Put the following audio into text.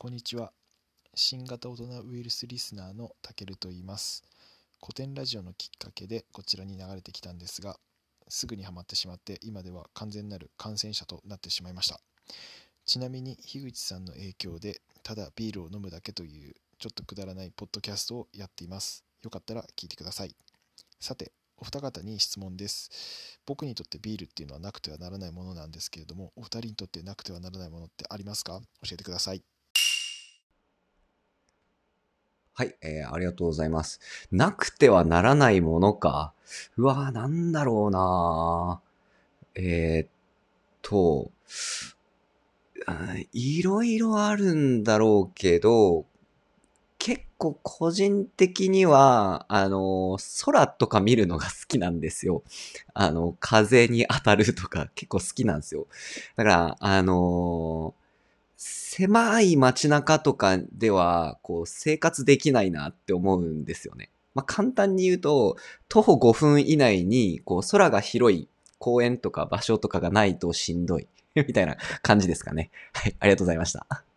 こんにちは。新型大人ウイルスリスナーのたけると言います。古典ラジオのきっかけでこちらに流れてきたんですが、すぐにはまってしまって今では完全なる感染者となってしまいました。ちなみに樋口さんの影響でただビールを飲むだけというちょっとくだらないポッドキャストをやっています。よかったら聞いてください。さて、お二方に質問です。僕にとってビールっていうのはなくてはならないものなんですけれども、お二人にとってなくてはならないものってありますか？教えてください。はい、えーありがとうございます。なくてはならないものか？うわー、なんだろうなえーっと、いろいろあるんだろうけど、結構個人的には、あの空とか見るのが好きなんですよ。あの、風に当たるとか結構好きなんですよ。だから、あのー狭い街中とかでは、こう、生活できないなって思うんですよね。まあ、簡単に言うと、徒歩5分以内に、こう、空が広い公園とか場所とかがないとしんどい。みたいな感じですかね。はい、ありがとうございました。